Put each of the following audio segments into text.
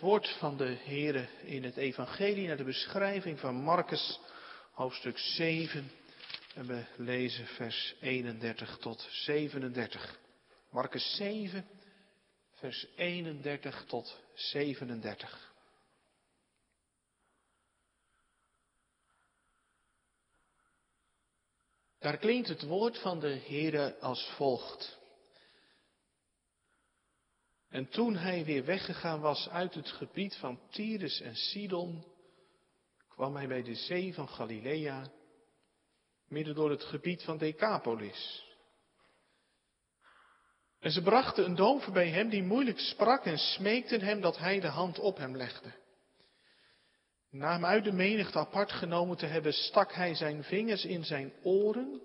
het woord van de Heere in het Evangelie naar de beschrijving van Marcus, hoofdstuk 7. En we lezen vers 31 tot 37. Marcus 7, vers 31 tot 37. Daar klinkt het woord van de Heere als volgt. En toen hij weer weggegaan was uit het gebied van Tyrus en Sidon, kwam hij bij de zee van Galilea, midden door het gebied van Decapolis. En ze brachten een dove bij hem die moeilijk sprak en smeekten hem dat hij de hand op hem legde. Na hem uit de menigte apart genomen te hebben, stak hij zijn vingers in zijn oren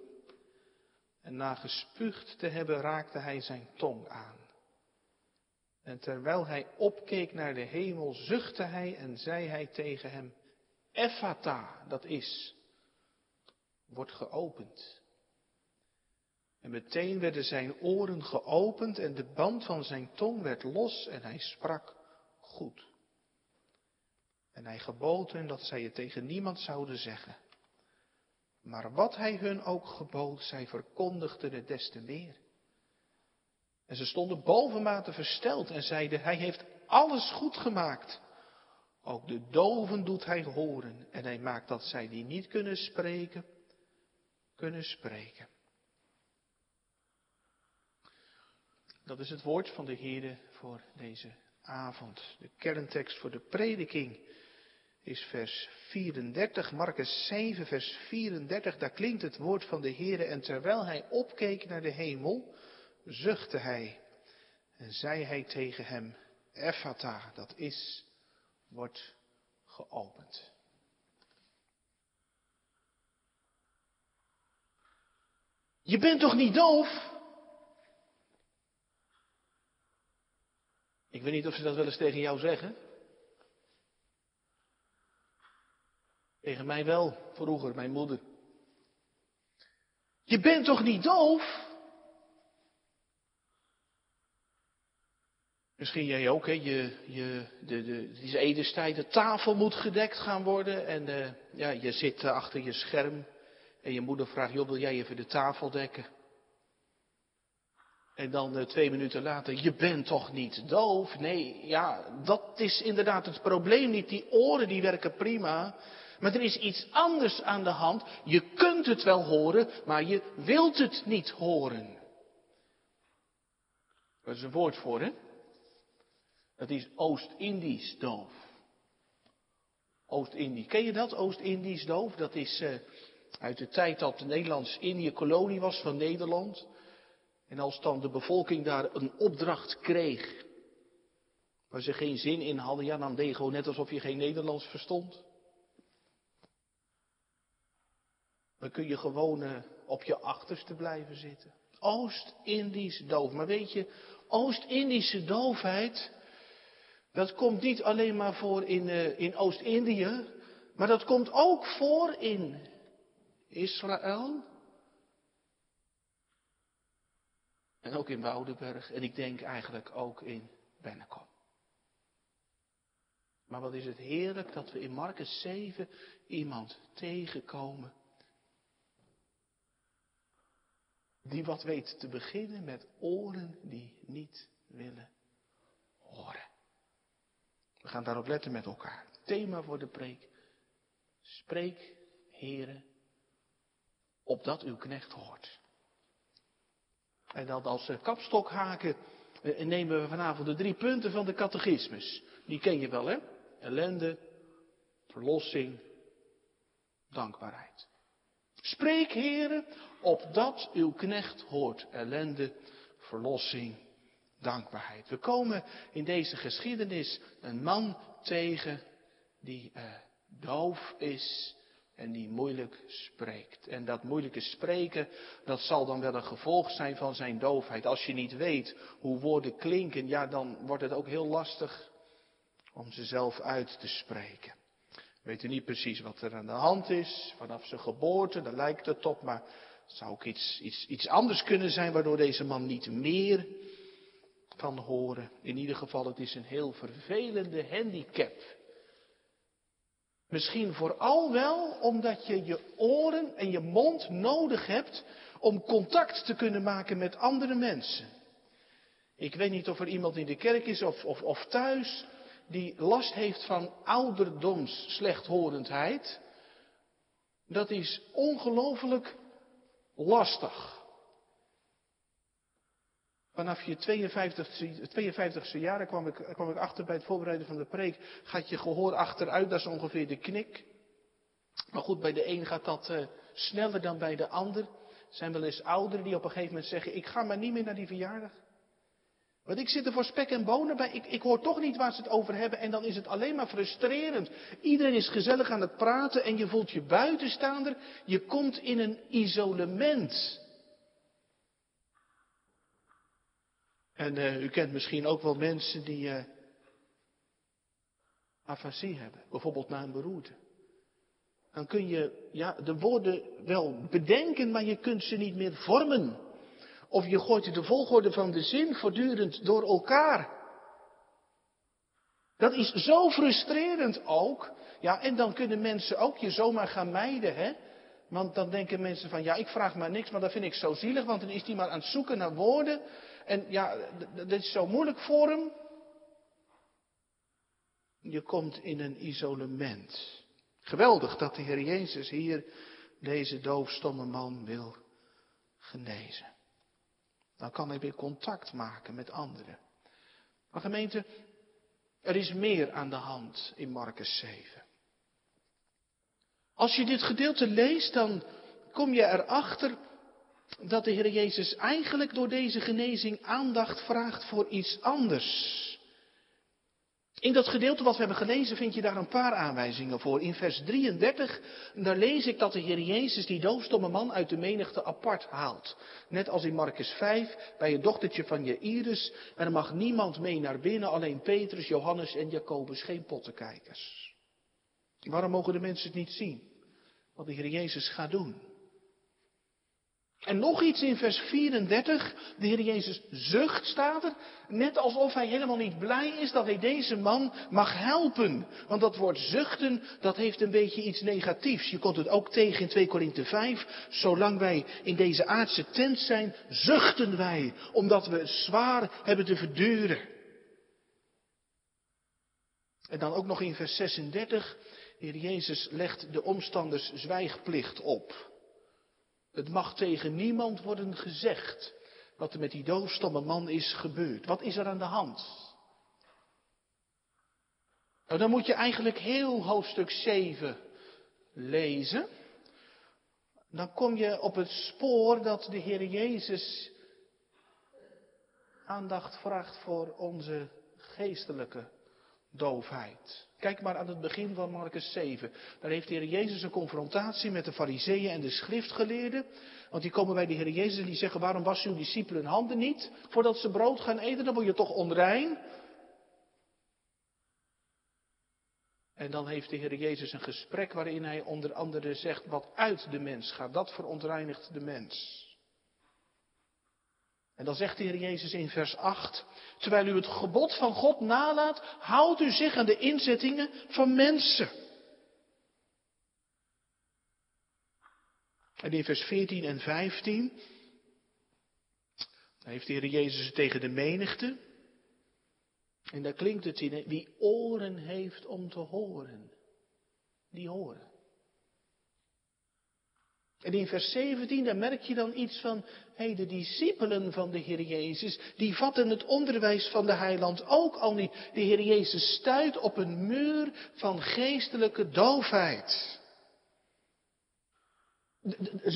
en na gespuugd te hebben, raakte hij zijn tong aan. En terwijl hij opkeek naar de hemel, zuchtte hij en zei hij tegen hem, Ephata, dat is, wordt geopend. En meteen werden zijn oren geopend en de band van zijn tong werd los en hij sprak goed. En hij gebood hen dat zij het tegen niemand zouden zeggen. Maar wat hij hun ook gebood, zij verkondigden het des te meer. En ze stonden bovenmate versteld en zeiden, hij heeft alles goed gemaakt. Ook de doven doet hij horen en hij maakt dat zij die niet kunnen spreken, kunnen spreken. Dat is het woord van de Heer voor deze avond. De kerntekst voor de prediking is vers 34, Marcus 7, vers 34. Daar klinkt het woord van de Heer en terwijl hij opkeek naar de hemel, zuchtte hij en zei hij tegen hem, Ephata, dat is, wordt geopend. Je bent toch niet doof? Ik weet niet of ze dat wel eens tegen jou zeggen. Tegen mij wel, vroeger, mijn moeder. Je bent toch niet doof? Misschien jij ook, hè? Je, je, de, de, deze edenstijd, de tafel moet gedekt gaan worden. En uh, ja, je zit uh, achter je scherm. En je moeder vraagt, joh, wil jij even de tafel dekken? En dan uh, twee minuten later, je bent toch niet doof? Nee, ja, dat is inderdaad het probleem niet. Die oren die werken prima. Maar er is iets anders aan de hand. Je kunt het wel horen, maar je wilt het niet horen. Dat is een woord voor, hè? Dat is Oost-Indisch doof. Oost-Indisch. Ken je dat, Oost-Indisch doof? Dat is uh, uit de tijd dat Nederlands-Indië kolonie was van Nederland. En als dan de bevolking daar een opdracht kreeg, waar ze geen zin in hadden, ja, dan deed je gewoon net alsof je geen Nederlands verstond. Dan kun je gewoon uh, op je achterste blijven zitten. Oost-Indisch doof. Maar weet je, Oost-Indische doofheid, dat komt niet alleen maar voor in, uh, in Oost-Indië, maar dat komt ook voor in Israël. En ook in Woudenberg. En ik denk eigenlijk ook in Bennekom. Maar wat is het heerlijk dat we in Marcus 7 iemand tegenkomen. Die wat weet te beginnen met oren die niet willen horen. We gaan daarop letten met elkaar. Thema voor de preek. Spreek, heren, opdat uw knecht hoort. En dan als kapstokhaken nemen we vanavond de drie punten van de catechismus. Die ken je wel, hè? Ellende, verlossing, dankbaarheid. Spreek, heren, opdat uw knecht hoort. Ellende, verlossing, dankbaarheid. We komen in deze geschiedenis een man tegen die uh, doof is en die moeilijk spreekt. En dat moeilijke spreken, dat zal dan wel een gevolg zijn van zijn doofheid. Als je niet weet hoe woorden klinken, ja, dan wordt het ook heel lastig om ze zelf uit te spreken. We weten niet precies wat er aan de hand is, vanaf zijn geboorte, daar lijkt het op, maar het zou ook iets, iets, iets anders kunnen zijn waardoor deze man niet meer van horen. In ieder geval, het is een heel vervelende handicap. Misschien vooral wel omdat je je oren en je mond nodig hebt om contact te kunnen maken met andere mensen. Ik weet niet of er iemand in de kerk is of, of, of thuis die last heeft van ouderdoms slechthorendheid. Dat is ongelooflijk lastig. Vanaf je 52, 52ste jaar kwam ik, kwam ik achter bij het voorbereiden van de preek. Gaat je gehoor achteruit, dat is ongeveer de knik. Maar goed, bij de een gaat dat uh, sneller dan bij de ander. Er zijn wel eens ouderen die op een gegeven moment zeggen: Ik ga maar niet meer naar die verjaardag. Want ik zit er voor spek en bonen bij. Ik, ik hoor toch niet waar ze het over hebben. En dan is het alleen maar frustrerend. Iedereen is gezellig aan het praten en je voelt je buitenstaander. Je komt in een isolement. En uh, u kent misschien ook wel mensen die uh, afasie hebben, bijvoorbeeld na een beroerte. Dan kun je ja, de woorden wel bedenken, maar je kunt ze niet meer vormen. Of je gooit de volgorde van de zin voortdurend door elkaar. Dat is zo frustrerend ook. Ja, en dan kunnen mensen ook je zomaar gaan mijden, hè? Want dan denken mensen van, ja, ik vraag maar niks, maar dat vind ik zo zielig, want dan is die maar aan het zoeken naar woorden. En ja, dat is zo moeilijk voor hem. Je komt in een isolement. Geweldig dat de Heer Jezus hier deze doofstomme man wil genezen. Dan kan hij weer contact maken met anderen. Maar gemeente, er is meer aan de hand in Marcus 7. Als je dit gedeelte leest, dan kom je erachter dat de Heer Jezus eigenlijk door deze genezing aandacht vraagt voor iets anders. In dat gedeelte wat we hebben gelezen vind je daar een paar aanwijzingen voor. In vers 33, daar lees ik dat de Heer Jezus die doofstomme man uit de menigte apart haalt. Net als in Marcus 5, bij het dochtertje van Jairus. Er mag niemand mee naar binnen, alleen Petrus, Johannes en Jacobus, geen pottenkijkers. Waarom mogen de mensen het niet zien? Wat de Heer Jezus gaat doen. En nog iets in vers 34. De Heer Jezus zucht, staat er. Net alsof hij helemaal niet blij is dat hij deze man mag helpen. Want dat woord zuchten, dat heeft een beetje iets negatiefs. Je komt het ook tegen in 2 Korinthe 5. Zolang wij in deze aardse tent zijn, zuchten wij. Omdat we zwaar hebben te verduren. En dan ook nog in vers 36. De Heer Jezus legt de omstanders zwijgplicht op. Het mag tegen niemand worden gezegd wat er met die doofstomme man is gebeurd. Wat is er aan de hand? Nou, dan moet je eigenlijk heel hoofdstuk 7 lezen. Dan kom je op het spoor dat de Heer Jezus aandacht vraagt voor onze geestelijke doofheid. Kijk maar aan het begin van Marcus 7. Daar heeft de Heer Jezus een confrontatie met de fariseeën en de schriftgeleerden. Want die komen bij de Heer Jezus en die zeggen, waarom wassen uw discipelen hun handen niet voordat ze brood gaan eten? Dan word je toch onrein? En dan heeft de Heer Jezus een gesprek waarin hij onder andere zegt wat uit de mens gaat. Dat verontreinigt de mens. En dan zegt de Heer Jezus in vers 8, terwijl u het gebod van God nalaat, houdt u zich aan de inzettingen van mensen. En in vers 14 en 15, dan heeft de Heer Jezus tegen de menigte. En daar klinkt het in, wie oren heeft om te horen, die horen. En in vers 17, daar merk je dan iets van, hey, de discipelen van de Heer Jezus, die vatten het onderwijs van de heiland ook al niet. De Heer Jezus stuit op een muur van geestelijke doofheid.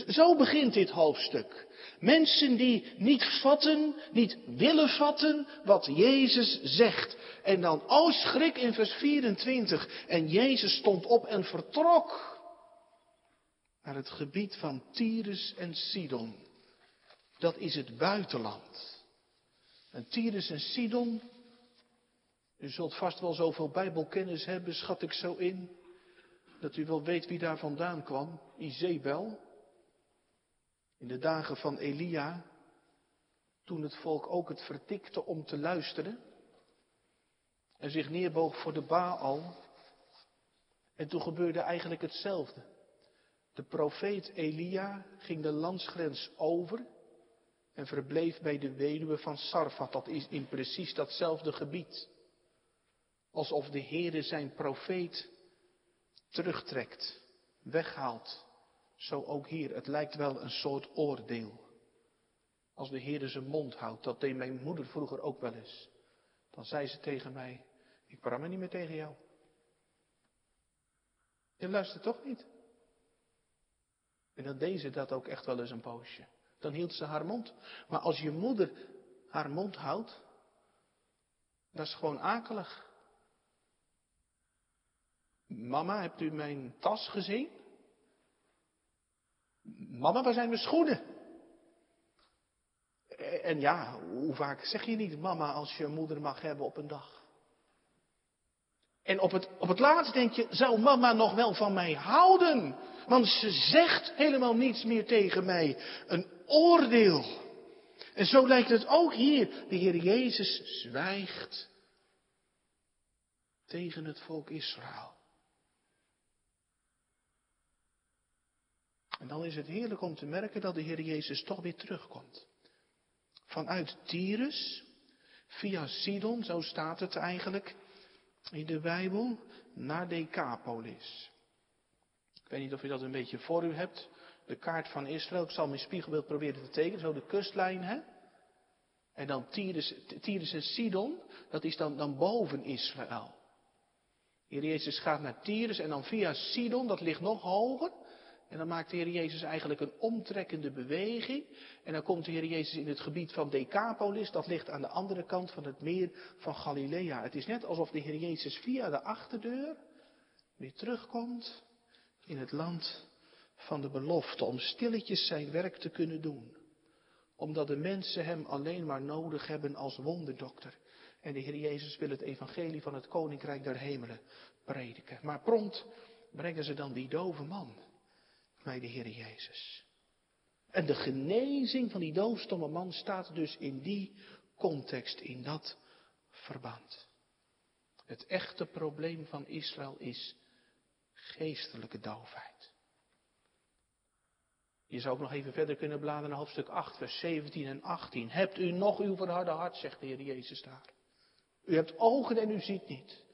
Zo begint dit hoofdstuk. Mensen die niet vatten, niet willen vatten wat Jezus zegt. En dan, oh schrik in vers 24. En Jezus stond op en vertrok naar het gebied van Tyrus en Sidon. Dat is het buitenland. En Tyrus en Sidon, u zult vast wel zoveel bijbelkennis hebben, schat ik zo in, dat u wel weet wie daar vandaan kwam, Izebel. In de dagen van Elia, Toen het volk ook het vertikte om te luisteren. En zich neerboog voor de Baal. En toen gebeurde eigenlijk hetzelfde. De profeet Elia ging de landsgrens over en verbleef bij de weduwe van Sarfat. Dat is in precies datzelfde gebied. Alsof de Heere zijn profeet terugtrekt, weghaalt. Zo ook hier. Het lijkt wel een soort oordeel. Als de Heere zijn mond houdt. Dat deed mijn moeder vroeger ook wel eens. Dan zei ze tegen mij, ik praat me niet meer tegen jou. Je luistert toch niet? En dan deed ze dat ook echt wel eens een poosje. Dan hield ze haar mond. Maar als je moeder haar mond houdt, dat is gewoon akelig. Mama, hebt u mijn tas gezien? Mama, waar zijn mijn schoenen? En ja, hoe vaak zeg je niet mama als je moeder mag hebben op een dag? En op het, op het laatst denk je, zou mama nog wel van mij houden? Want ze zegt helemaal niets meer tegen mij. Een oordeel. En zo lijkt het ook hier. De Heer Jezus zwijgt tegen het volk Israël. En dan is het heerlijk om te merken dat de Heer Jezus toch weer terugkomt. Vanuit Tyrus, via Sidon, zo staat het eigenlijk in de Bijbel, naar Decapolis. Ik weet niet of u dat een beetje voor u hebt. De kaart van Israël. Ik zal mijn spiegelbeeld proberen te tekenen. Zo de kustlijn, hè. En dan Tyrus, Tyrus en Sidon. Dat is dan, dan boven Israël. Heer Jezus gaat naar Tyrus en dan via Sidon. Dat ligt nog hoger. En dan maakt de Heer Jezus eigenlijk een omtrekkende beweging. En dan komt de Heer Jezus in het gebied van Decapolis. Dat ligt aan de andere kant van het meer van Galilea. Het is net alsof de Heer Jezus via de achterdeur weer terugkomt in het land van de belofte. Om stilletjes zijn werk te kunnen doen. Omdat de mensen hem alleen maar nodig hebben als wonderdokter. En de Heer Jezus wil het evangelie van het koninkrijk der hemelen prediken. Maar prompt brengen ze dan die dove man bij de Heer Jezus. En de genezing van die doofstomme man staat dus in die context, in dat verband. Het echte probleem van Israël is geestelijke doofheid. Je zou ook nog even verder kunnen bladeren naar hoofdstuk 8, vers 17 en 18. Hebt u nog uw verharde hart, zegt de Heer Jezus daar. U hebt ogen en u ziet niet.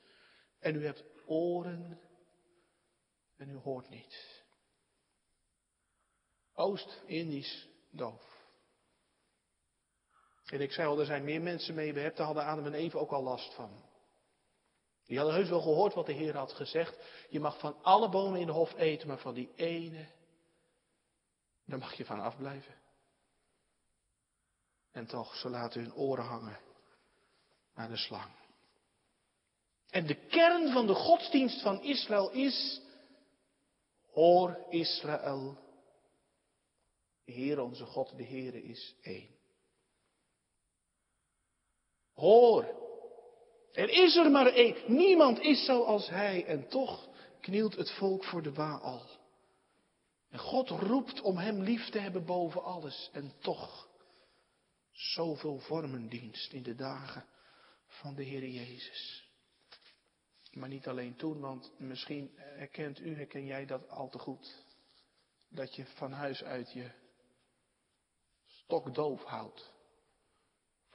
En u hebt oren en u hoort niet. Oost-Indisch doof. En ik zei al, er zijn meer mensen mee behept, daar hadden Adam en Eve ook al last van. Die hadden heus wel gehoord wat de Heer had gezegd. Je mag van alle bomen in de hof eten, maar van die ene, daar mag je van afblijven. En toch, ze laten hun oren hangen naar de slang. En de kern van de godsdienst van Israël is, hoor Israël, de Heer onze God, de Heere is één. Hoor, er is er maar één. Niemand is zoals Hij en toch knielt het volk voor de Baal. En God roept om Hem lief te hebben boven alles en toch zoveel vormendienst in de dagen van de Heer Jezus. Maar niet alleen toen, want misschien herkent u, herken jij dat al te goed. Dat je van huis uit je stokdoof houdt.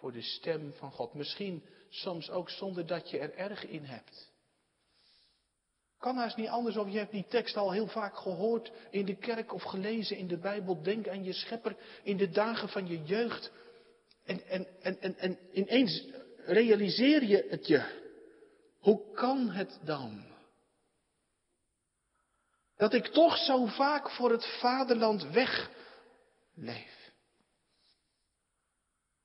Voor de stem van God. Misschien soms ook zonder dat je er erg in hebt. Kan haast niet anders of je hebt die tekst al heel vaak gehoord in de kerk of gelezen in de Bijbel. Denk aan je schepper in de dagen van je jeugd. En, en, en, en, en ineens realiseer je het je. Hoe kan het dan? Dat ik toch zo vaak voor het vaderland wegleef.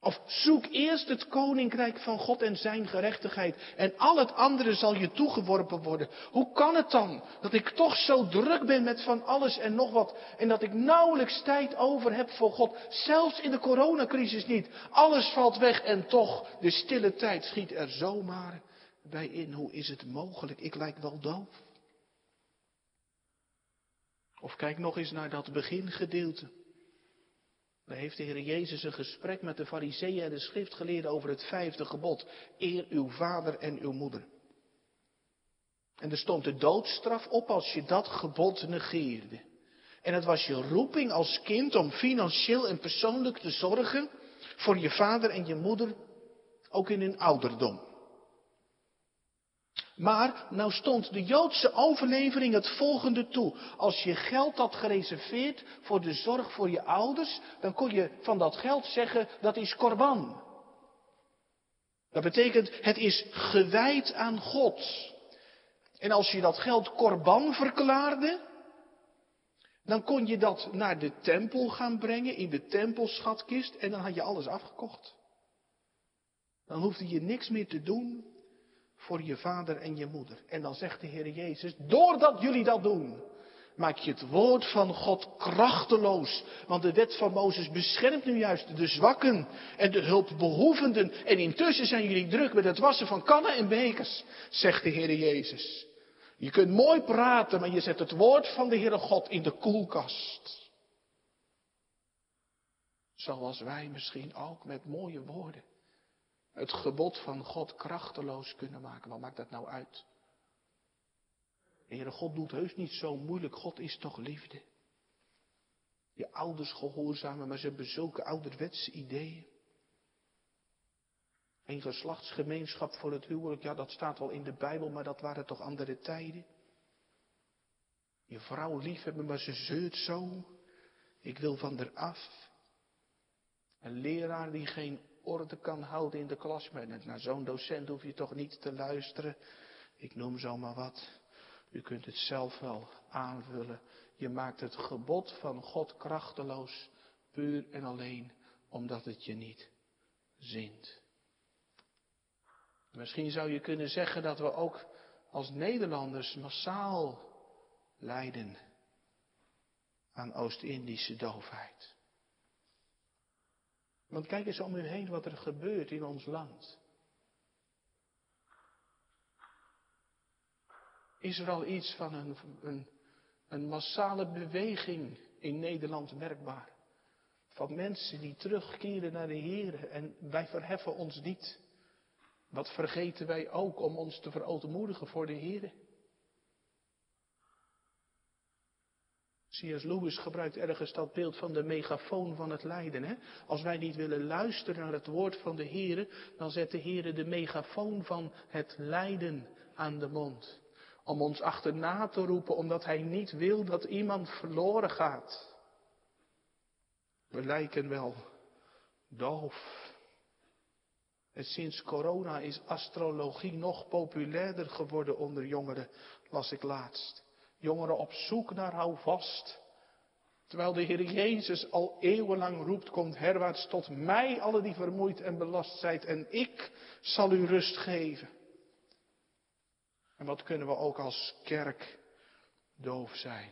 Of zoek eerst het koninkrijk van God en zijn gerechtigheid en al het andere zal je toegeworpen worden. Hoe kan het dan dat ik toch zo druk ben met van alles en nog wat en dat ik nauwelijks tijd over heb voor God, zelfs in de coronacrisis niet. Alles valt weg en toch de stille tijd schiet er zomaar bij in. Hoe is het mogelijk? Ik lijk wel doof. Of kijk nog eens naar dat begingedeelte Dan heeft de Heer Jezus een gesprek met de fariseeën en de schriftgeleerden over het vijfde gebod. Eer uw vader en uw moeder. En er stond de doodstraf op als je dat gebod negeerde. En het was je roeping als kind om financieel en persoonlijk te zorgen voor je vader en je moeder, ook in hun ouderdom. Maar nou stond de Joodse overlevering het volgende toe. Als je geld had gereserveerd voor de zorg voor je ouders, dan kon je van dat geld zeggen dat is korban. Dat betekent het is gewijd aan God. En als je dat geld korban verklaarde, dan kon je dat naar de tempel gaan brengen, in de tempelschatkist, en dan had je alles afgekocht. Dan hoefde je niks meer te doen voor je vader en je moeder. En dan zegt de Heer Jezus, doordat jullie dat doen, maak je het woord van God krachteloos. Want de wet van Mozes beschermt nu juist de zwakken en de hulpbehoevenden. En intussen zijn jullie druk met het wassen van kannen en bekers, zegt de Heer Jezus. Je kunt mooi praten, maar je zet het woord van de Heere God in de koelkast. Zoals wij misschien ook met mooie woorden het gebod van God krachteloos kunnen maken. Wat maakt dat nou uit? Heere God doet heus niet zo moeilijk. God is toch liefde. Je ouders gehoorzamen, maar ze hebben zulke ouderwetse ideeën. Een geslachtsgemeenschap voor het huwelijk, ja dat staat wel in de Bijbel, maar dat waren toch andere tijden. Je vrouw liefhebben, maar ze zeurt zo. Ik wil van er af. Een leraar die geen orde kan houden in de klas. Maar naar zo'n docent hoef je toch niet te luisteren. Ik noem zomaar wat. U kunt het zelf wel aanvullen. Je maakt het gebod van God krachteloos, puur en alleen omdat het je niet zint. Misschien zou je kunnen zeggen dat we ook als Nederlanders massaal lijden aan Oost-Indische doofheid. Want kijk eens om u heen wat er gebeurt in ons land. Is er al iets van een, een, een massale beweging in Nederland merkbaar? Van mensen die terugkeren naar de Heer en wij verheffen ons niet. Wat vergeten wij ook om ons te verootmoedigen voor de Heer? C.S. Lewis gebruikt ergens dat beeld van de megafoon van het lijden. Hè? Als wij niet willen luisteren naar het woord van de Heer, dan zet de Heer de megafoon van het lijden aan de mond. Om ons achterna te roepen, omdat Hij niet wil dat iemand verloren gaat. We lijken wel doof. En sinds corona is astrologie nog populairder geworden onder jongeren, las ik laatst. Jongeren op zoek naar houvast. Terwijl de Heer Jezus al eeuwenlang roept, komt herwaarts tot mij, alle die vermoeid en belast zijt, en ik zal u rust geven. En wat kunnen we ook als kerk doof zijn?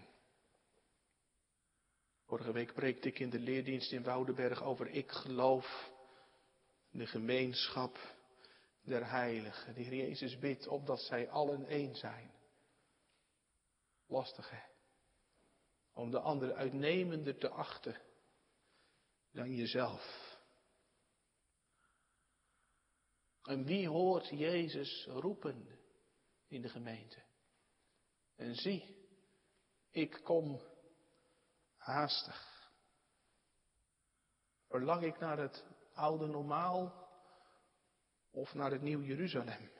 Vorige week preekte ik in de leerdienst in Woudenberg over ik geloof de gemeenschap der heiligen. De Heer Jezus bidt opdat zij allen één zijn. Lastig hè? Om de ander uitnemender te achten dan jezelf. En wie hoort Jezus roepen in de gemeente? En zie, ik kom haastig. Verlang ik naar het oude normaal of naar het nieuw Jeruzalem?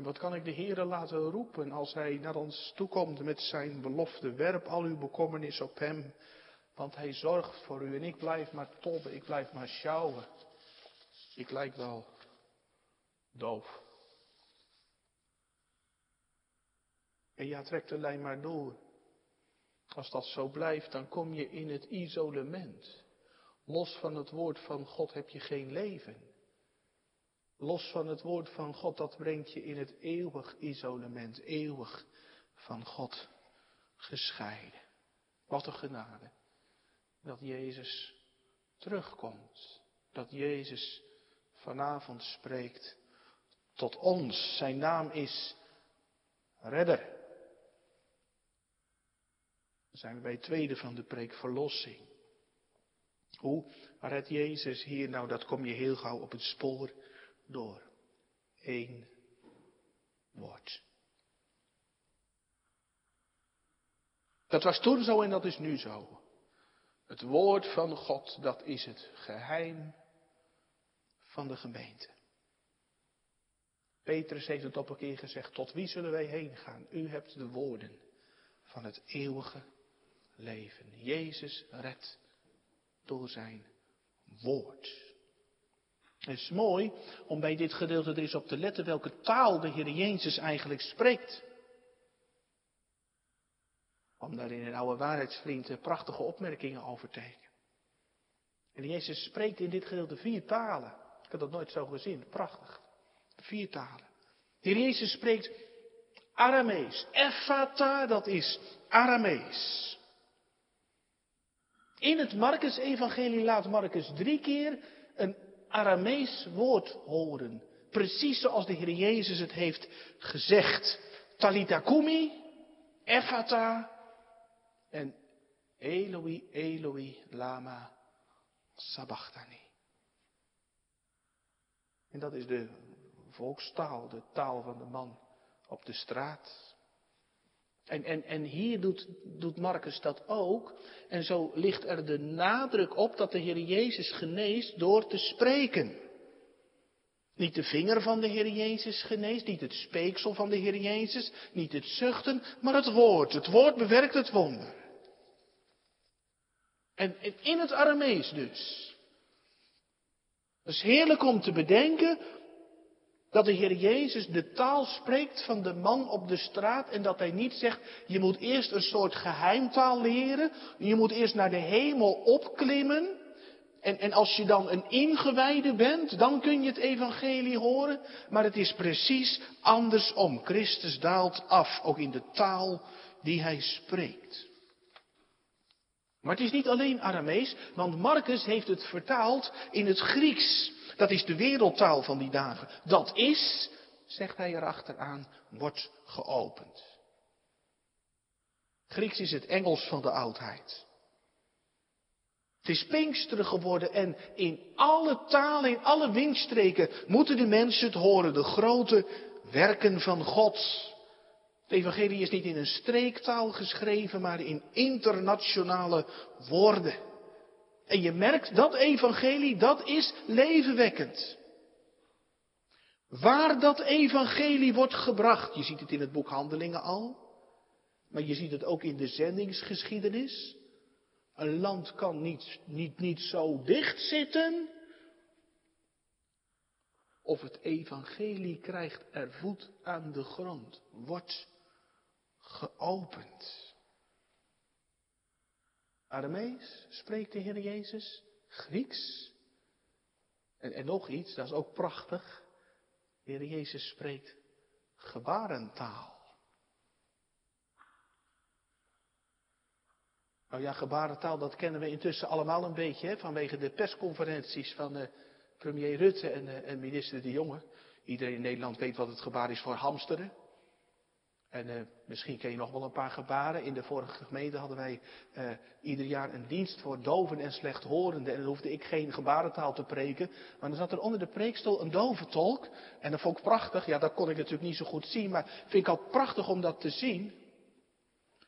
En wat kan ik de Heere laten roepen als Hij naar ons toekomt met zijn belofte? Werp al uw bekommernis op Hem, want Hij zorgt voor u. En ik blijf maar tobben, ik blijf maar sjouwen. Ik lijk wel doof. En ja, trek de lijn maar door. Als dat zo blijft, dan kom je in het isolement. Los van het woord van God heb je geen leven. Los van het woord van God, dat brengt je in het eeuwig isolement, eeuwig van God gescheiden. Wat een genade. Dat Jezus terugkomt. Dat Jezus vanavond spreekt tot ons. Zijn naam is Redder. Dan zijn we bij het tweede van de preek, verlossing. Hoe redt Jezus hier? Nou, dat kom je heel gauw op het spoor door. Eén woord. Dat was toen zo en dat is nu zo. Het woord van God, dat is het geheim van de gemeente. Petrus heeft het op een keer gezegd, tot wie zullen wij heen gaan? U hebt de woorden van het eeuwige leven. Jezus redt door zijn woord. Het is mooi om bij dit gedeelte er eens op te letten welke taal de Heer Jezus eigenlijk spreekt. Om daar in een oude waarheidsvriend prachtige opmerkingen over te tekenen. En Jezus spreekt in dit gedeelte vier talen. Ik heb dat nooit zo gezien. Prachtig. Vier talen. De Heer Jezus spreekt Aramees. Ephata, dat is Aramees. In het Marcus-evangelie laat Marcus drie keer een Aramees woord horen. Precies zoals de Heer Jezus het heeft gezegd. Talita kumi, Ephata en Eloi, Eloi, lama sabachthani. En dat is de volkstaal, de taal van de man op de straat. En, en, en hier doet, doet Marcus dat ook. En zo ligt er de nadruk op dat de Heer Jezus geneest door te spreken. Niet de vinger van de Heer Jezus geneest, niet het speeksel van de Heer Jezus, niet het zuchten, maar het woord. Het woord bewerkt het wonder. En, en in het Aramees dus. Het is heerlijk om te bedenken dat de Heer Jezus de taal spreekt van de man op de straat en dat hij niet zegt, je moet eerst een soort geheimtaal leren, je moet eerst naar de hemel opklimmen en, en als je dan een ingewijde bent, dan kun je het evangelie horen, maar het is precies andersom. Christus daalt af, ook in de taal die hij spreekt. Maar het is niet alleen Aramees, want Marcus heeft het vertaald in het Grieks. Dat is de wereldtaal van die dagen. Dat is, zegt hij erachteraan, wordt geopend. Grieks is het Engels van de oudheid. Het is Pinksteren geworden en in alle talen, in alle windstreken moeten de mensen het horen. De grote werken van God. Het evangelie is niet in een streektaal geschreven, maar in internationale woorden. En je merkt dat evangelie, dat is levenwekkend. Waar dat evangelie wordt gebracht, je ziet het in het boek Handelingen al, maar je ziet het ook in de zendingsgeschiedenis. Een land kan niet, niet, niet zo dicht zitten. Of het evangelie krijgt er voet aan de grond, wordt geopend. Aramees spreekt de Heer Jezus, Grieks. En, en nog iets, dat is ook prachtig. De Heer Jezus spreekt gebarentaal. Nou ja, gebarentaal, dat kennen we intussen allemaal een beetje, hè, vanwege de persconferenties van uh, premier Rutte en, uh, en minister De Jonge. Iedereen in Nederland weet wat het gebaar is voor hamsteren. En uh, misschien ken je nog wel een paar gebaren. In de vorige gemeente hadden wij uh, ieder jaar een dienst voor doven en slechthorenden. En dan hoefde ik geen gebarentaal te preken. Maar dan zat er onder de preekstoel een dove tolk. En dat vond ik prachtig. Ja, dat kon ik natuurlijk niet zo goed zien. Maar vind ik ook prachtig om dat te zien.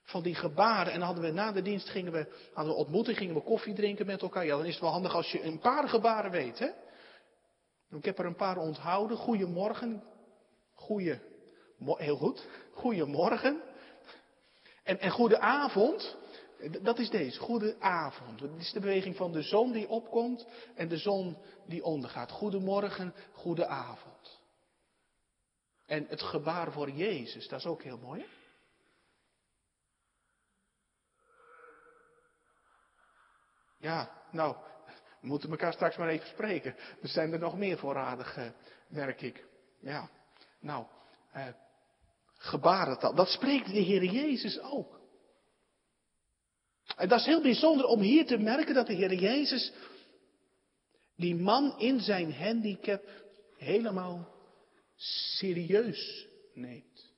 Van die gebaren. En dan hadden we na de dienst gingen we, hadden we ontmoeting, gingen we koffie drinken met elkaar. Ja, dan is het wel handig als je een paar gebaren weet, hè. Ik heb er een paar onthouden. Goedemorgen. Goeie Heel goed. Goedemorgen. En, en goede avond. Dat is deze. Goede avond. Dat is de beweging van de zon die opkomt en de zon die ondergaat. Goedemorgen, goede avond. En het gebaar voor Jezus, dat is ook heel mooi. Ja, nou, we moeten elkaar straks maar even spreken. Er zijn er nog meer voorradig, merk ik. Ja, nou, eh, gebarentaal. Dat spreekt de Heer Jezus ook. En dat is heel bijzonder om hier te merken dat de Heer Jezus die man in zijn handicap helemaal serieus neemt.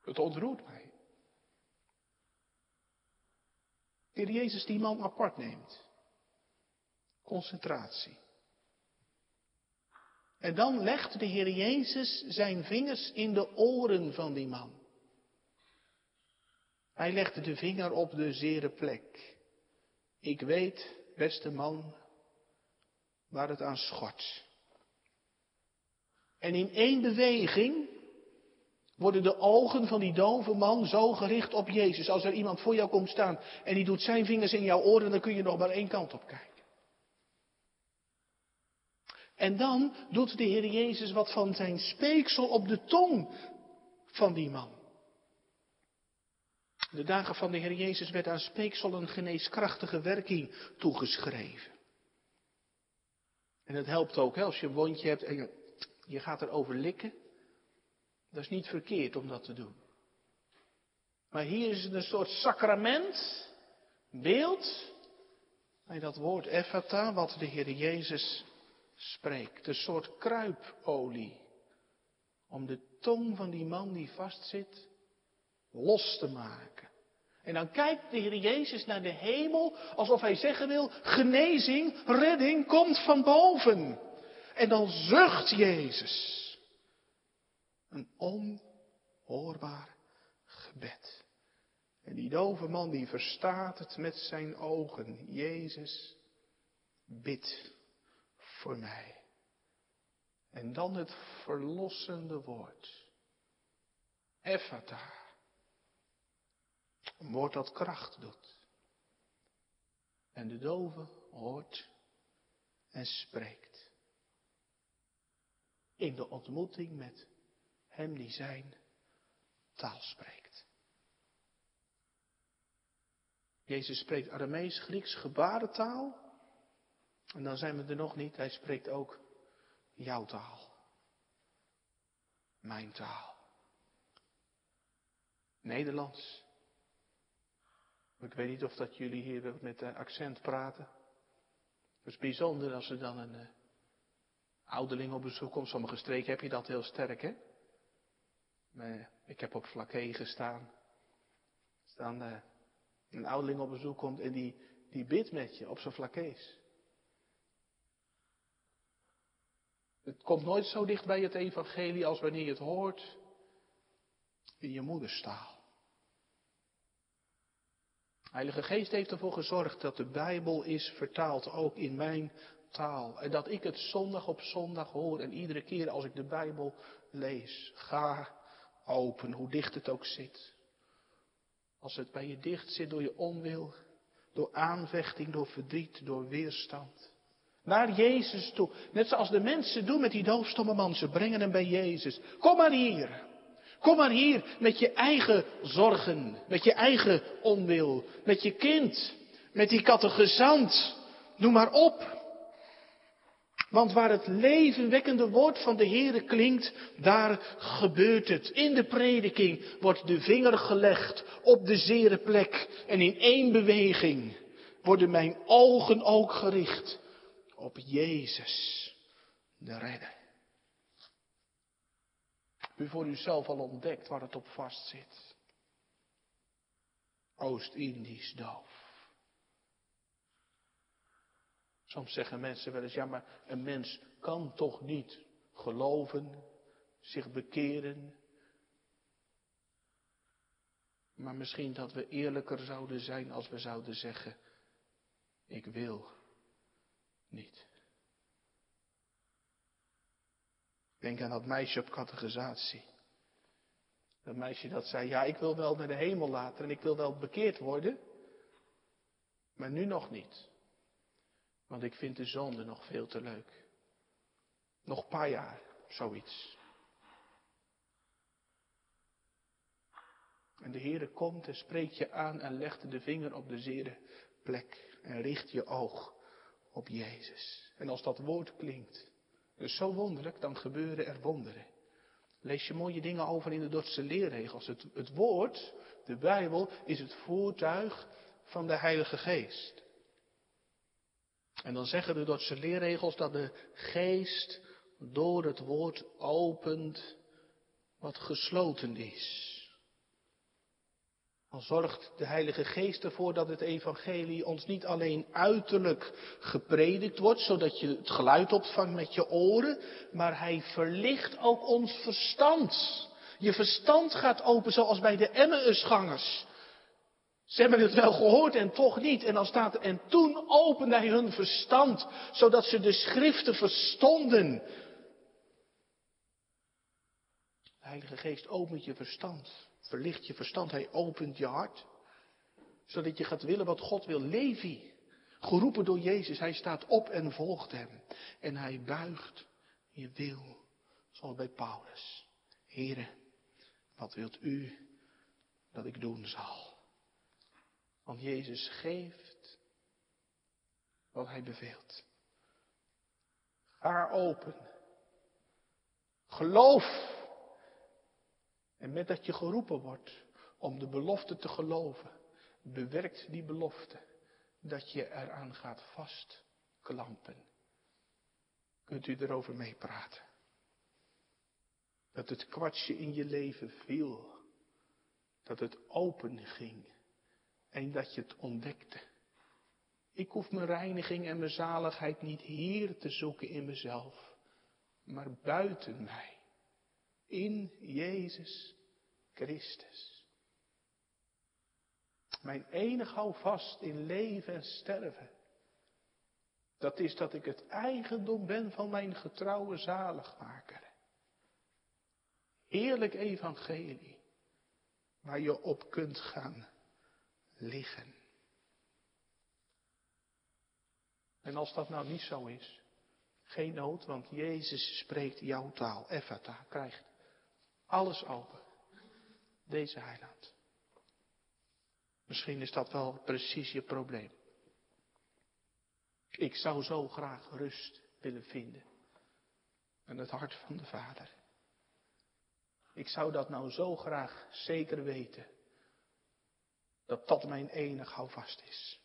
Het ontroert mij. De Heer Jezus die man apart neemt. Concentratie. En dan legt de Heer Jezus zijn vingers in de oren van die man. Hij legt de vinger op de zere plek. Ik weet, beste man, waar het aan schort. En in één beweging worden de ogen van die dove man zo gericht op Jezus. Als er iemand voor jou komt staan en die doet zijn vingers in jouw oren, dan kun je nog maar één kant op kijken. En dan doet de Heer Jezus wat van zijn speeksel op de tong van die man. De dagen van de Heer Jezus werd aan speeksel een geneeskrachtige werking toegeschreven. En het helpt ook hè, als je een wondje hebt en je, je gaat erover likken. Dat is niet verkeerd om dat te doen. Maar hier is het een soort sacrament, beeld, bij dat woord Ephata, wat de Heer Jezus spreekt. Een soort kruipolie. Om de tong van die man die vastzit los te maken. En dan kijkt de Heer Jezus naar de hemel alsof hij zeggen wil, genezing, redding komt van boven. En dan zucht Jezus. Een onhoorbaar gebed. En die dove man die verstaat het met zijn ogen. Jezus, bid voor mij. En dan het verlossende woord. Ephata. Een woord dat kracht doet. En de dove hoort en spreekt. In de ontmoeting met hem die zijn taal spreekt. Jezus spreekt Aramees, Grieks, gebarentaal. En dan zijn we er nog niet. Hij spreekt ook jouw taal. Mijn taal. Nederlands. Ik weet niet of dat jullie hier met accent praten. Het is bijzonder als er dan een uh, ouderling op bezoek komt. Sommige streken heb je dat heel sterk, hè? Ik heb op vlakke gestaan. Als dan uh, een ouderling op bezoek komt en die, die bidt met je op zijn vlakkees. Het komt nooit zo dicht bij het evangelie als wanneer je het hoort in je moederstaal. Heilige Geest heeft ervoor gezorgd dat de Bijbel is vertaald ook in mijn taal. En dat ik het zondag op zondag hoor en iedere keer als ik de Bijbel lees. Ga open, hoe dicht het ook zit. Als het bij je dicht zit door je onwil, door aanvechting, door verdriet, door weerstand. Naar Jezus toe. Net zoals de mensen doen met die doofstomme man. Ze brengen hem bij Jezus. Kom maar hier. Kom maar hier met je eigen zorgen. Met je eigen onwil. Met je kind. Met die kattegezant. Noem maar op. Want waar het levenwekkende woord van de Heere klinkt, daar gebeurt het. In de prediking wordt de vinger gelegd op de zere plek. En in één beweging worden mijn ogen ook gericht op Jezus, de redder. U voor uzelf al ontdekt waar het op vast zit. Oost-Indisch doof. Soms zeggen mensen wel eens, ja maar een mens kan toch niet geloven, zich bekeren. Maar misschien dat we eerlijker zouden zijn als we zouden zeggen, ik wil niet. Denk aan dat meisje op categorisatie. Dat meisje dat zei, ja, ik wil wel naar de hemel laten en ik wil wel bekeerd worden, maar nu nog niet. Want ik vind de zonde nog veel te leuk. Nog een paar jaar, zoiets. En de Heere komt en spreekt je aan en legt de vinger op de zere plek en richt je oog op Jezus. En als dat woord klinkt, dus zo wonderlijk, dan gebeuren er wonderen. Lees je mooie dingen over in de Dordtse leerregels. Het, het woord, de Bijbel, is het voertuig van de Heilige Geest. En dan zeggen de Dordtse leerregels dat de Geest door het woord opent wat gesloten is. Dan zorgt de Heilige Geest ervoor dat het evangelie ons niet alleen uiterlijk gepredikt wordt, zodat je het geluid opvangt met je oren, maar hij verlicht ook ons verstand. Je verstand gaat open zoals bij de Emmausgangers. Ze hebben het wel gehoord en toch niet. En dan staat er, en toen opende hij hun verstand, zodat ze de schriften verstonden. De Heilige Geest opent je verstand, verlicht je verstand, hij opent je hart. Zodat je gaat willen wat God wil. Levi, geroepen door Jezus, hij staat op en volgt hem. En hij buigt je wil, zoals bij Paulus. Heren, wat wilt u dat ik doen zal? Want Jezus geeft wat hij beveelt. Ga open. Geloof. En met dat je geroepen wordt om de belofte te geloven, bewerkt die belofte dat je eraan gaat vastklampen. Kunt u erover meepraten? Dat het kwartje in je leven viel. Dat het open ging. En dat je het ontdekte. Ik hoef mijn reiniging en mijn zaligheid niet hier te zoeken in mezelf, maar buiten mij. In Jezus Christus. Mijn enig houvast in leven en sterven. Dat is dat ik het eigendom ben van mijn getrouwe zaligmaker. Heerlijk evangelie. Waar je op kunt gaan liggen. En als dat nou niet zo is, geen nood, want Jezus spreekt jouw taal. Ephata krijgt alles open. Deze heiland. Misschien is dat wel precies je probleem. Ik zou zo graag rust willen vinden. En het hart van de Vader. Ik zou dat nou zo graag zeker weten. Dat dat mijn enig houvast is.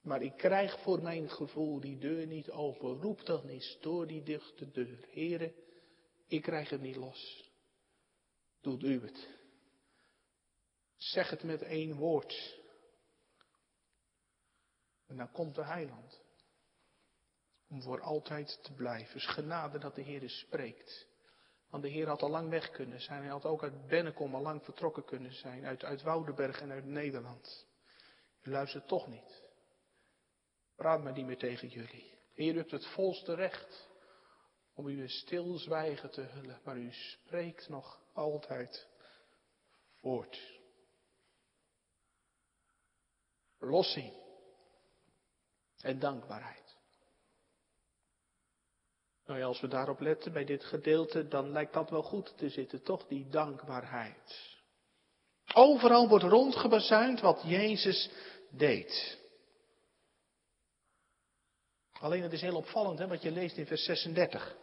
Maar ik krijg voor mijn gevoel die deur niet open. Roep dan eens door die dichte deur. Heren, ik krijg het niet los. Doet u het. Zeg het met één woord. En dan komt de heiland. Om voor altijd te blijven. Genade dat de Heer spreekt. Want de Heer had al lang weg kunnen zijn. Hij had ook uit Bennekom al lang vertrokken kunnen zijn. Uit, uit Woudenberg en uit Nederland. U luistert toch niet. Praat maar niet meer tegen jullie. Heer, u hebt het volste recht om uw stilzwijgen te hullen. Maar u spreekt nog altijd voort. Verlossing en dankbaarheid. Nou ja, als we daarop letten bij dit gedeelte, dan lijkt dat wel goed te zitten, toch? Die dankbaarheid. Overal wordt rondgebazuind wat Jezus deed. Alleen het is heel opvallend hè, wat je leest in vers 36.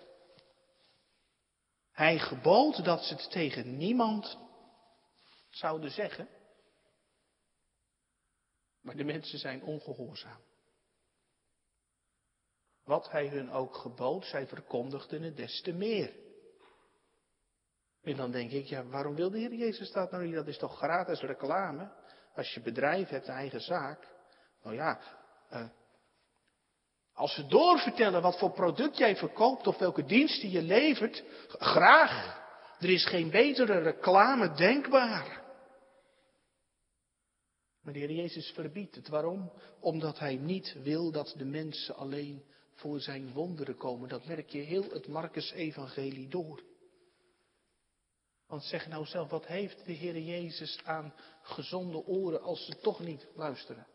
Hij gebood dat ze het tegen niemand zouden zeggen. Maar de mensen zijn ongehoorzaam. Wat hij hun ook gebood, zij verkondigden het des te meer. En dan denk ik, ja, waarom wil de Heer Jezus dat nou niet? Dat is toch gratis reclame? Als je bedrijf hebt, eigen zaak. Nou ja, uh, als ze doorvertellen wat voor product jij verkoopt of welke diensten je levert, graag. Er is geen betere reclame denkbaar. Maar de Heer Jezus verbiedt het. Waarom? Omdat Hij niet wil dat de mensen alleen voor zijn wonderen komen. Dat merk je heel het Marcus-evangelie door. Want zeg nou zelf, wat heeft de Heer Jezus aan gezonde oren als ze toch niet luisteren?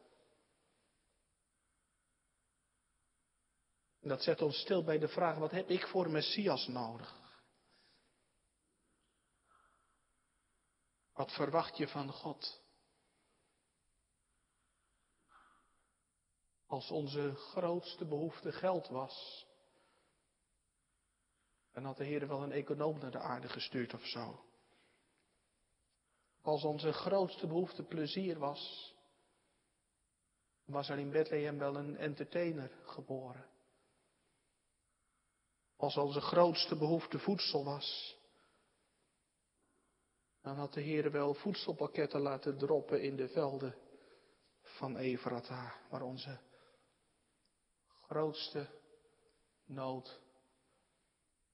En dat zet ons stil bij de vraag, wat heb ik voor Messias nodig? Wat verwacht je van God? Als onze grootste behoefte geld was. Dan had de Heer wel een econoom naar de aarde gestuurd of zo. Als onze grootste behoefte plezier was, was er in Bethlehem wel een entertainer geboren. Als onze grootste behoefte voedsel was, Dan had de Heer wel voedselpakketten laten droppen in de velden van Efrata, waar onze grootste nood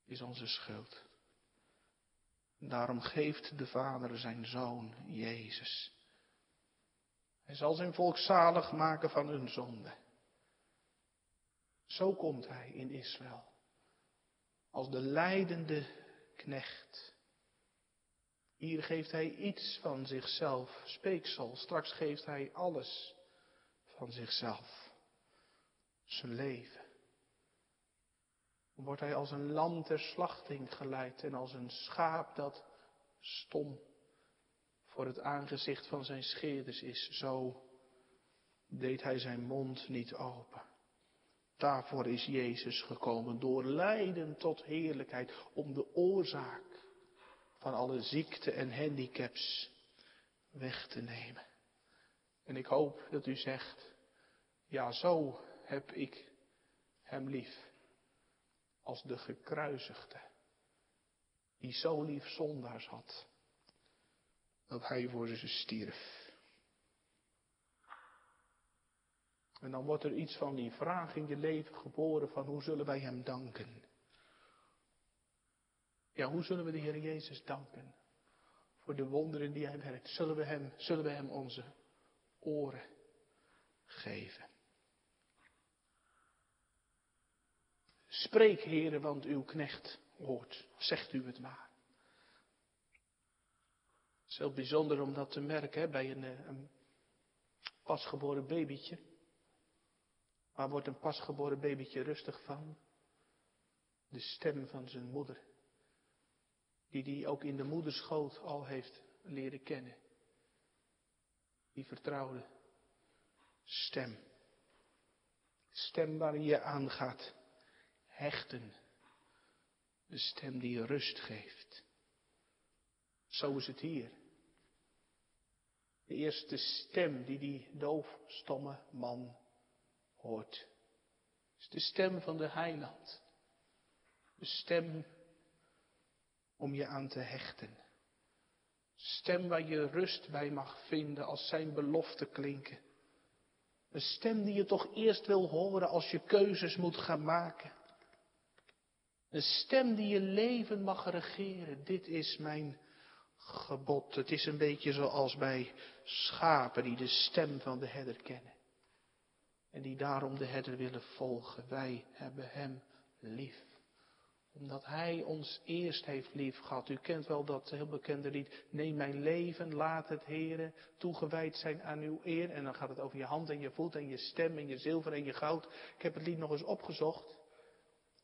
is onze schuld. Daarom geeft de Vader zijn Zoon, Jezus. Hij zal zijn volk zalig maken van hun zonde. Zo komt hij in Israël. Als de leidende knecht. Hier geeft hij iets van zichzelf, speeksel. Straks geeft hij alles van zichzelf. Zijn leven. Wordt hij als een lam ter slachting geleid en als een schaap dat stom voor het aangezicht van zijn scheerders is. Zo deed hij zijn mond niet open. Daarvoor is Jezus gekomen, door lijden tot heerlijkheid, om de oorzaak van alle ziekte en handicaps weg te nemen. En ik hoop dat u zegt, ja zo heb ik hem lief, als de gekruisigde, die zo lief zondaars had, dat hij voor ze stierf. En dan wordt er iets van die vraag in je leven geboren van hoe zullen wij Hem danken? Ja, hoe zullen we de Heer Jezus danken voor de wonderen die Hij werkt? Zullen we Hem, zullen we hem onze oren geven? Spreek, heren, want uw knecht hoort. Zegt u het maar. Het is heel bijzonder om dat te merken hè, bij een, eh, een pasgeboren babytje. Waar wordt een pasgeboren babytje rustig van? De stem van zijn moeder. Die die ook in de moederschoot al heeft leren kennen. Die vertrouwde stem. Stem waar je aan gaat hechten. De stem die rust geeft. Zo is het hier. De eerste stem die die doofstomme man hoort. Is de stem van de heiland. De stem om je aan te hechten. Stem waar je rust bij mag vinden als zijn beloften klinken. Een stem die je toch eerst wil horen als je keuzes moet gaan maken. Een stem die je leven mag regeren. Dit is mijn gebod. Het is een beetje zoals bij schapen die de stem van de herder kennen. En die daarom de herder willen volgen. Wij hebben hem lief. Omdat hij ons eerst heeft lief gehad. U kent wel dat heel bekende lied. Neem mijn leven, laat het heren toegewijd zijn aan uw eer. En dan gaat het over je hand en je voet en je stem en je zilver en je goud. Ik heb het lied nog eens opgezocht.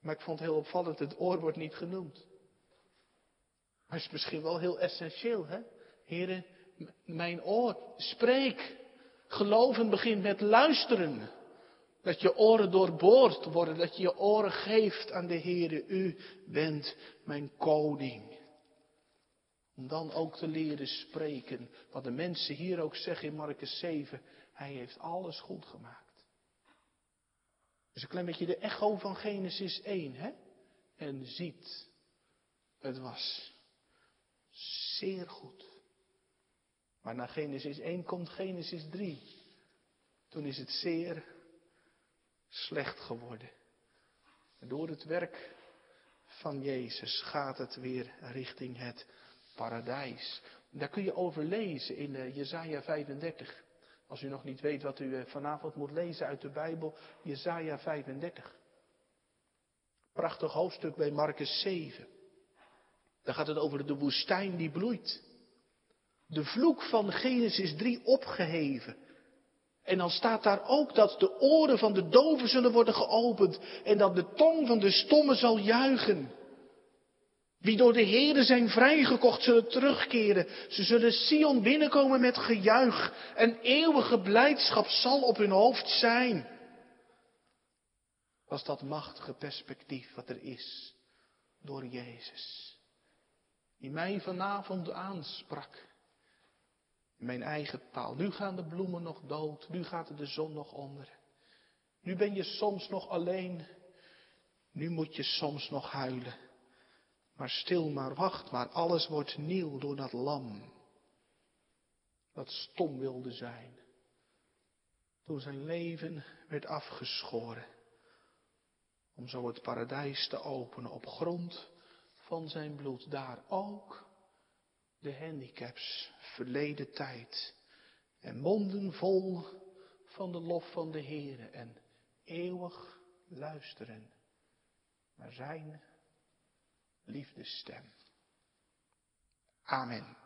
Maar ik vond het heel opvallend, het oor wordt niet genoemd. Maar het is misschien wel heel essentieel, hè? Heren, mijn oor, spreek. Geloven begint met luisteren. Dat je oren doorboord worden, dat je je oren geeft aan de Heere. U bent mijn koning. Om dan ook te leren spreken, wat de mensen hier ook zeggen in Marcus 7. Hij heeft alles goed gemaakt. Dus een klein beetje de echo van Genesis 1, hè? En ziet, het was zeer goed. Maar na Genesis 1 komt Genesis 3. Toen is het zeer slecht geworden. En door het werk van Jezus gaat het weer richting het paradijs. Daar kun je over lezen in uh, Jesaja 35. Als u nog niet weet wat u eh, vanavond moet lezen uit de Bijbel, Jesaja 35. Prachtig hoofdstuk bij Marcus 7. Daar gaat het over de woestijn die bloeit. De vloek van Genesis 3 opgeheven. En dan staat daar ook dat de oren van de doven zullen worden geopend en dat de tong van de stomme zal juichen. Wie door de Heeren zijn vrijgekocht zullen terugkeren. Ze zullen Sion binnenkomen met gejuich. En eeuwige blijdschap zal op hun hoofd zijn. Was dat machtige perspectief wat er is door Jezus. Die mij vanavond aansprak mijn eigen taal. Nu gaan de bloemen nog dood, nu gaat de zon nog onder. Nu ben je soms nog alleen, nu moet je soms nog huilen. Maar stil, maar wacht, maar alles wordt nieuw door dat lam. Dat stom wilde zijn. Toen zijn leven werd afgeschoren. Om zo het paradijs te openen op grond van zijn bloed. Daar ook de handicaps, verleden tijd. En monden vol van de lof van de Heere. En eeuwig luisteren naar zijn liefdestem. Amen.